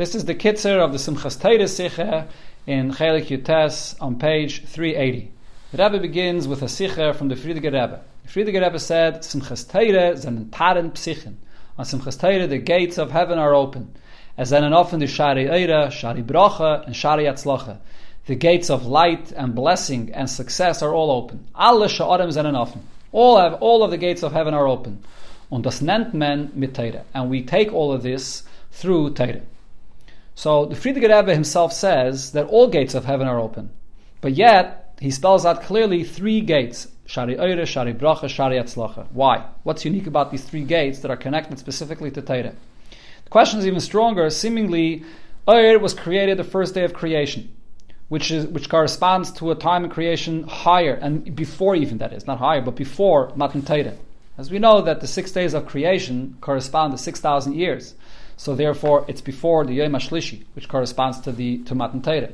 This is the Kitzer of the Simchas Torah Sicha in Chelik Yutes on page 380. The Rebbe begins with a Sicha from the Frierdiker Rebbe. The Frierdiker Rebbe said, Simchas Torah sind Taren Psychen. On Simchas Torah, the gates of heaven are open. As then often the Shari Eira, Shari Bracha, and Shari Yatzlacha. The gates of light and blessing and success are all open. Alle Sha'arim sind offen. All have, all of the gates of heaven are open. Und das nennt man mit Torah. And we take all of this through Torah. So the Frierdiker Rebbe himself says that all gates of heaven are open. But yet, he spells out clearly three gates. Shari Eire, Shari Bracha, Shari Atzlacha. Why? What's unique about these three gates that are connected specifically to Torah? The question is even stronger. Seemingly, Eir was created the first day of creation, which is which corresponds to a time in creation higher and before even that is not higher, but before Matan Torah. As we know that the six days of creation correspond to six thousand years, so therefore it's before the Yom Hashlishi, which corresponds to the to Matan Torah.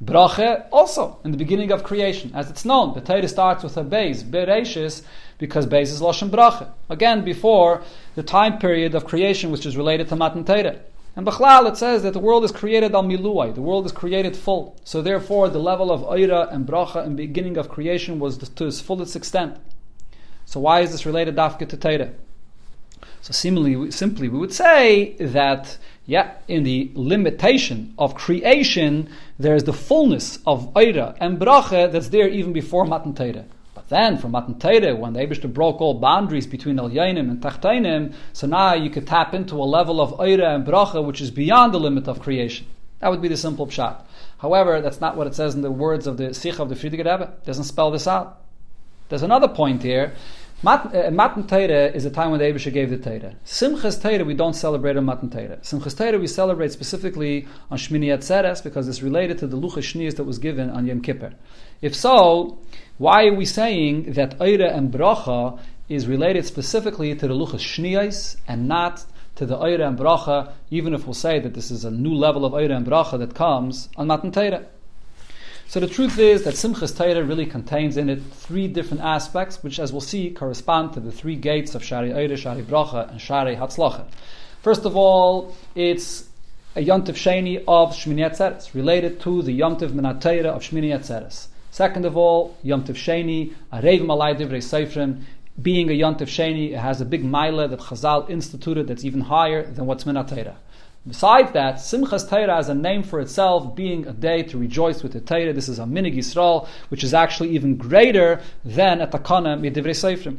Brache also in the beginning of creation, as it's known. The Torah starts with a base, Bereshis, because base is Lashon Brache. Again, before the time period of creation, which is related to Matan Torah. And Bechlal, it says that the world is created al miluai, the world is created full. So therefore, the level of Oira and Bracha in the beginning of creation was to its fullest extent. So why is this related dafka to Torah? So seemingly, simply, we would say that yeah, in the limitation of creation, there's the fullness of Eira and Bracha that's there even before Matan. But then, from Matan when the Abishta broke all boundaries between El Yainim and Tachtainim, so now you could tap into a level of Eira and Bracha which is beyond the limit of creation. That would be the simple pshat. However, that's not what it says in the words of the Sicha of the Frierdiker Rebbe. It doesn't spell this out. There's another point here Mat, uh, Matan is a time when the Abisha gave the Torah. Simchas Torah we don't celebrate on Matan Torah. Simchas Torah we celebrate specifically on Shmini Atzeres because it's related to the Luchas Shnias that was given on Yom Kippur. If so, why are we saying that Eira and Bracha is related specifically to the Luchas Shnias and not to the Eira and Bracha, even if we'll say that this is a new level of Eira and Bracha that comes on Matan Torah? So the truth is that Simchas Torah really contains in it three different aspects, which, as we'll see, correspond to the three gates of Shari Eire, Shari Bracha, and Shari Hatzlacha. First of all, it's a Yontif Sheni of Shmini Atzeres, related to the Yontif Menatera of Shmini Atzeres. Second of all, Yontif Sheni, Arev Malai Divrei Seifrim, being a Yontif Sheni, it has a big Maila that Chazal instituted that's even higher than what's Menatera. Besides that, Simchas Torah as a name for itself, being a day to rejoice with the Torah, this is a minig Yisrael, which is actually even greater than at Takana Midivrei Seifrim.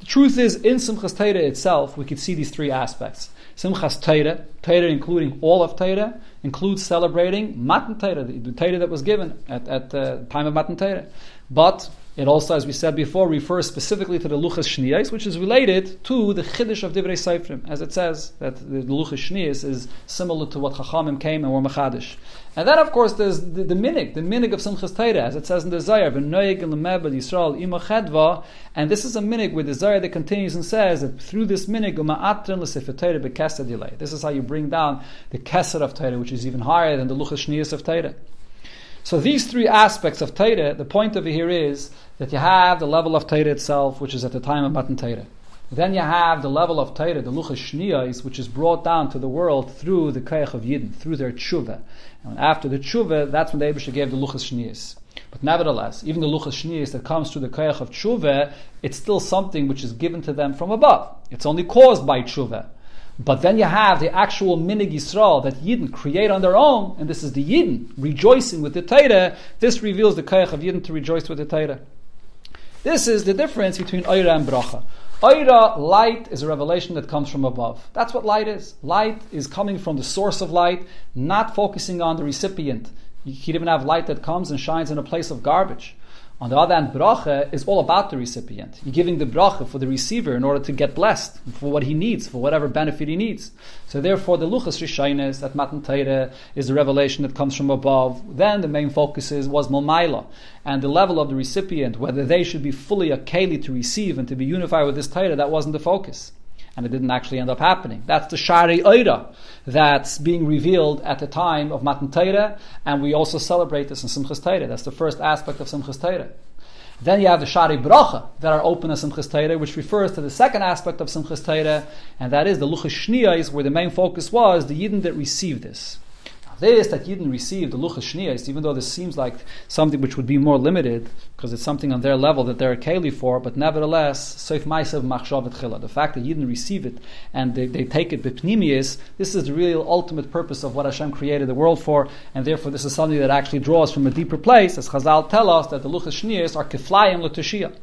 The truth is, in Simchas Torah itself, we could see these three aspects. Simchas Torah, Torah including all of Torah, includes celebrating Matan Torah, the, the Torah that was given at, at the time of Matan Torah. But it also, as we said before, refers specifically to the Luchas Shniyas, which is related to the Chiddush of Divrei Seifrim, as it says that the Luchas Shniyas is similar to what Chachamim came and were Machadish. And then, of course, there's the, the minig, the minig of Simchas Torah, as it says in the Zayar, V'noyeg l'mebel Yisrael imachedva, and this is a minig with the Zayar that continues and says that through this minig, uma'atrin l'sefer Torah be'kesed delay. This is how you bring down the kesed of Torah, which is even higher than the Luchas Shniyas of Torah. So these three aspects of Torah, the point over here is that you have the level of Torah itself, which is at the time of Matan Torah. Then you have the level of Torah, the Luchas Shniyas, which is brought down to the world through the Kayach of Yidden, through their tshuva. And after the tshuva, that's when the Abisha gave the Luchas Shniyas. But nevertheless, even the Luchas Shniyas that comes through the Kayach of tshuva, it's still something which is given to them from above. It's only caused by tshuva. But then you have the actual minig Yisrael that Yidden create on their own, and this is the Yidden rejoicing with the Torah. This reveals the Kayach of Yidden to rejoice with the Torah. This is the difference between Oira and Bracha. Oira, light, is a revelation that comes from above. That's what light is. Light is coming from the source of light, not focusing on the recipient. You can even have light that comes and shines in a place of garbage. On the other hand, bracha is all about the recipient. You're giving the bracha for the receiver in order to get blessed for what he needs, for whatever benefit he needs. So therefore, the luchas rishaynes that matan Torah is the revelation that comes from above. Then the main focus is was malmaila and the level of the recipient, whether they should be fully a keli to receive and to be unified with this Torah. That wasn't the focus and it didn't actually end up happening. That's the Shari Oira that's being revealed at the time of Matan Torah, and we also celebrate this in Simchas Torah. That's the first aspect of Simchas Torah. Then you have the Shari Bracha that are open as Simchas Torah, which refers to the second aspect of Simchas Torah, and that is the Luchas Shniyas, where the main focus was the Yidden that received this. This that Yidden received, the Luchas Shniyas, even though this seems like something which would be more limited, because it's something on their level that they're a Keli for, but nevertheless, Seif Maisav Machshavet Chila, the fact that Yidden receive it and they, they take it Bipnimius, this is the real ultimate purpose of what Hashem created the world for, and therefore this is something that actually draws from a deeper place, as Chazal tell us that the Luchas Shniyas are Keflayim L'Tushiyah.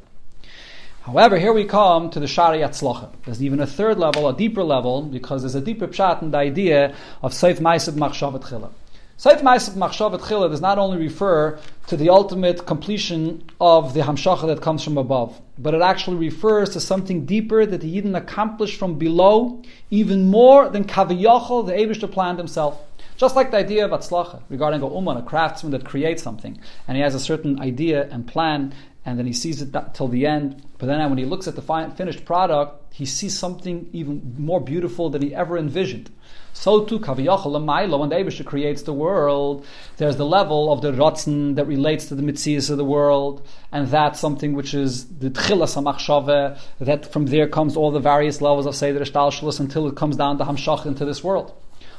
However, here we come to the Shari Yatzlocha. There's even a third level, a deeper level, because there's a deeper pshat in the idea of Seif Maisav Machshavet Chila. Seif Maisav Machshavet Chila does not only refer to the ultimate completion of the Hamshacha that comes from above, but it actually refers to something deeper that the Yidden accomplished from below, even more than Kaviyachol, the Abishter planned himself. Just like the idea of Atzlacha regarding a Uman, a craftsman that creates something, and he has a certain idea and plan, and then he sees it till the end. But then when he looks at the fi- finished product, he sees something even more beautiful than he ever envisioned. So too, Kaviyachal Lamailo, when the creates the world, there's the level of the Ratzin that relates to the Mitzias of the world, and that's something which is the Tchilas HaMachshave, that from there comes all the various levels of Seder Shtalshalis until it comes down to Hamshach into this world.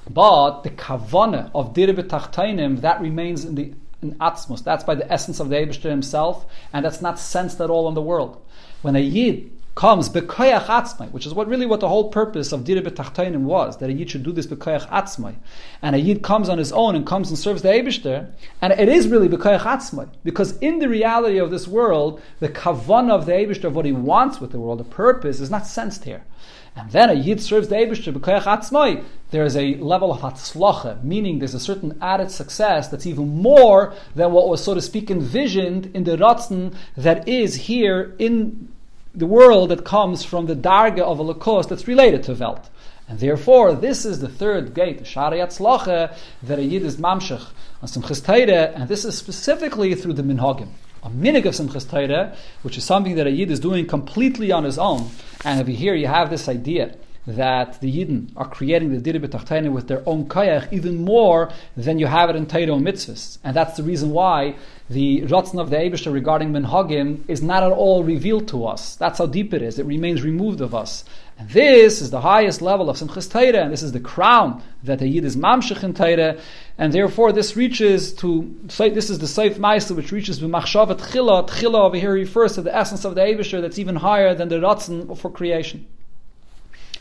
But the Kavana of Diribet Tachtainim, that remains in the in Atzmus. That's by the essence of the Abishter himself, and that's not sensed at all in the world. When a Yid comes bekoyach atzmai, which is what really what the whole purpose of Dira B'Tachtainim was, that a Yid should do this bekoyach atzmai. And a Yid comes on his own and comes and serves the Eibishter, and it is really bekoyach atzmai. Because in the reality of this world, the kavan of the Eibishter, of what he wants with the world, the purpose, is not sensed here. And then a Yid serves the Eibishter bekoyach atzmai, there is a level of hatzlacha, meaning there's a certain added success that's even more than what was, so to speak, envisioned in the Ratzin that is here in the world that comes from the darga of a lakos that's related to Welt. And therefore, this is the third gate, the Shari Yatzlacha, that a Yid is mamshech on Simchas Teire, and this is specifically through the minhagim. A minig of Simchas Teire, which is something that a Yid is doing completely on his own. And over here you have this idea that the Yidden are creating the Diri B'Tachtene with their own kayach even more than you have it in Torah mitzvahs. And that's the reason why the Ratzon of the Abishah regarding Menhagim is not at all revealed to us. That's how deep it is. It remains removed of us. And this is the highest level of Simchas Torah, and this is the crown that the Yid is Mamshech in Torah, and therefore this reaches to, this is the Seif Meister, which reaches to Machshavat Chila. Chila over here refers to the essence of the Abishah that's even higher than the Ratzon for creation.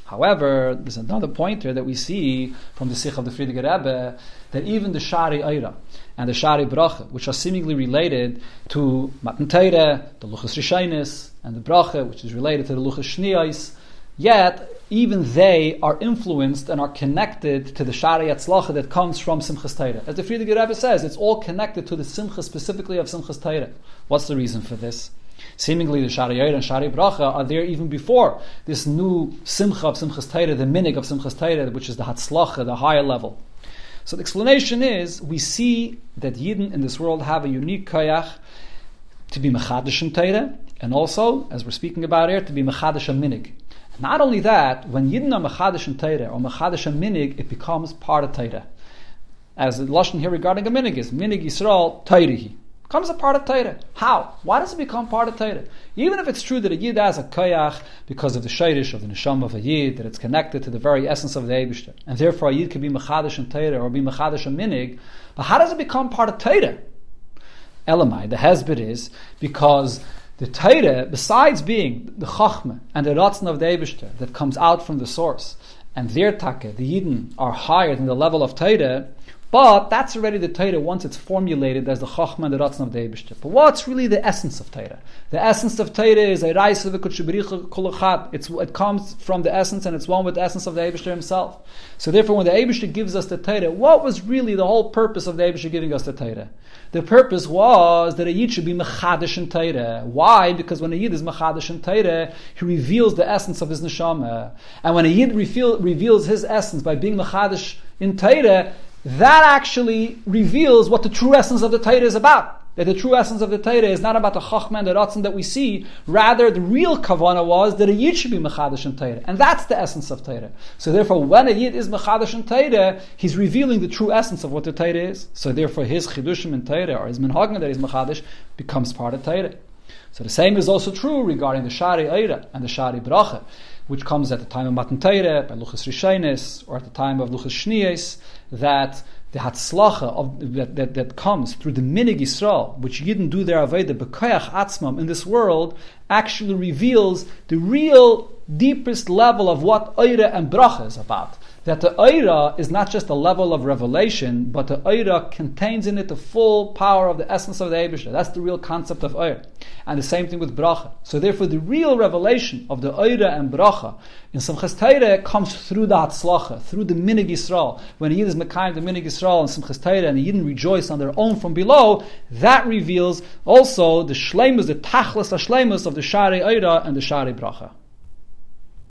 However, there's another pointer that we see from the Sicha of the Frierdiker Rebbe that even the Shari Eira and the Shari Bracha, which are seemingly related to Matan Teire, the Luchas Rishainis, and the Bracha, which is related to the Luchas Shniyais, yet even they are influenced and are connected to the Shari Yatzlacha that comes from Simchas Teire. As the Frierdiker Rebbe says, it's all connected to the Simcha specifically of Simchas Teire. What's the reason for this? Seemingly, the Shari and Shari Bracha are there even before this new Simcha of Simchas Teire, the minig of Simchas Teire, which is the Hatzlacha, the higher level. So the explanation is we see that Yidden in this world have a unique koyach to be mechadish in Teire, and also, as we're speaking about here, to be mechadish a minig. Not only that, when Yidden are mechadish in Teire or mechadish a minig, it becomes part of Teire. As the lashon here regarding a minig is minig Yisrael Teirihi becomes a part of Torah. How? Why does it become part of Torah? Even if it's true that a Yid has a koyach because of the shayrish of the neshama of a Yid, that it's connected to the very essence of the Eibishter, and therefore a Yid can be mechadish in Torah or be mechadish in minig, but how does it become part of Torah? Elamai, the hezbit is because the Torah, besides being the chachma and the ratzon of the Eibishter that comes out from the source, and their taka, the Yidden, are higher than the level of Torah, but that's already the Torah once it's formulated as the Chachma and the Ratzon of the Eibishter. But what's really the essence of Torah? The essence of Torah is a. It's It comes from the essence and it's one with the essence of the Eibishter himself. So therefore, when the Eibishter gives us the Torah, what was really the whole purpose of the Eibishter giving us the Torah? The purpose was that a Yid should be Mechadish in Torah. Why? Because when a Yid is Mechadish in Torah, he reveals the essence of his Neshama. And when a Yid reveal, reveals his essence by being Mechadish in Torah, that actually reveals what the true essence of the Torah is about. That the true essence of the Torah is not about the Chachma and the Ratzon that we see, rather the real Kavana was that a Yid should be Mechadash in Torah. And that's the essence of Torah. So therefore, when a Yid is Mechadash in Torah, he's revealing the true essence of what the Torah is. So therefore, his Chidushim in Torah, or his Minhagim that is Mechadash, becomes part of Torah. So the same is also true regarding the Shari Eira and the Shari Bracha which comes at the time of Matan Teire, by Luchas Rishainis, or at the time of Luchas Shniyes, that the hatzlacha of that, that, that comes through the minig Yisrael, which Yidden do their avodah b'koyach atzmam in this world, actually reveals the real deepest level of what Eire and Bracha is about that the Oira is not just a level of revelation, but the Oira contains in it the full power of the essence of the Abisha. That's the real concept of Oira. And the same thing with Bracha. So therefore the real revelation of the Oira and Bracha in Simchas Torah comes through the Hatzlacha, through the Minig Yisrael. When a Yid is Mekayim, the Minig Yisrael and Simchas Torah, and the Yidden rejoice on their own from below, that reveals also the Shlemus, the Tachlis, the Shlemus of the Shari Oira and the Shari Bracha.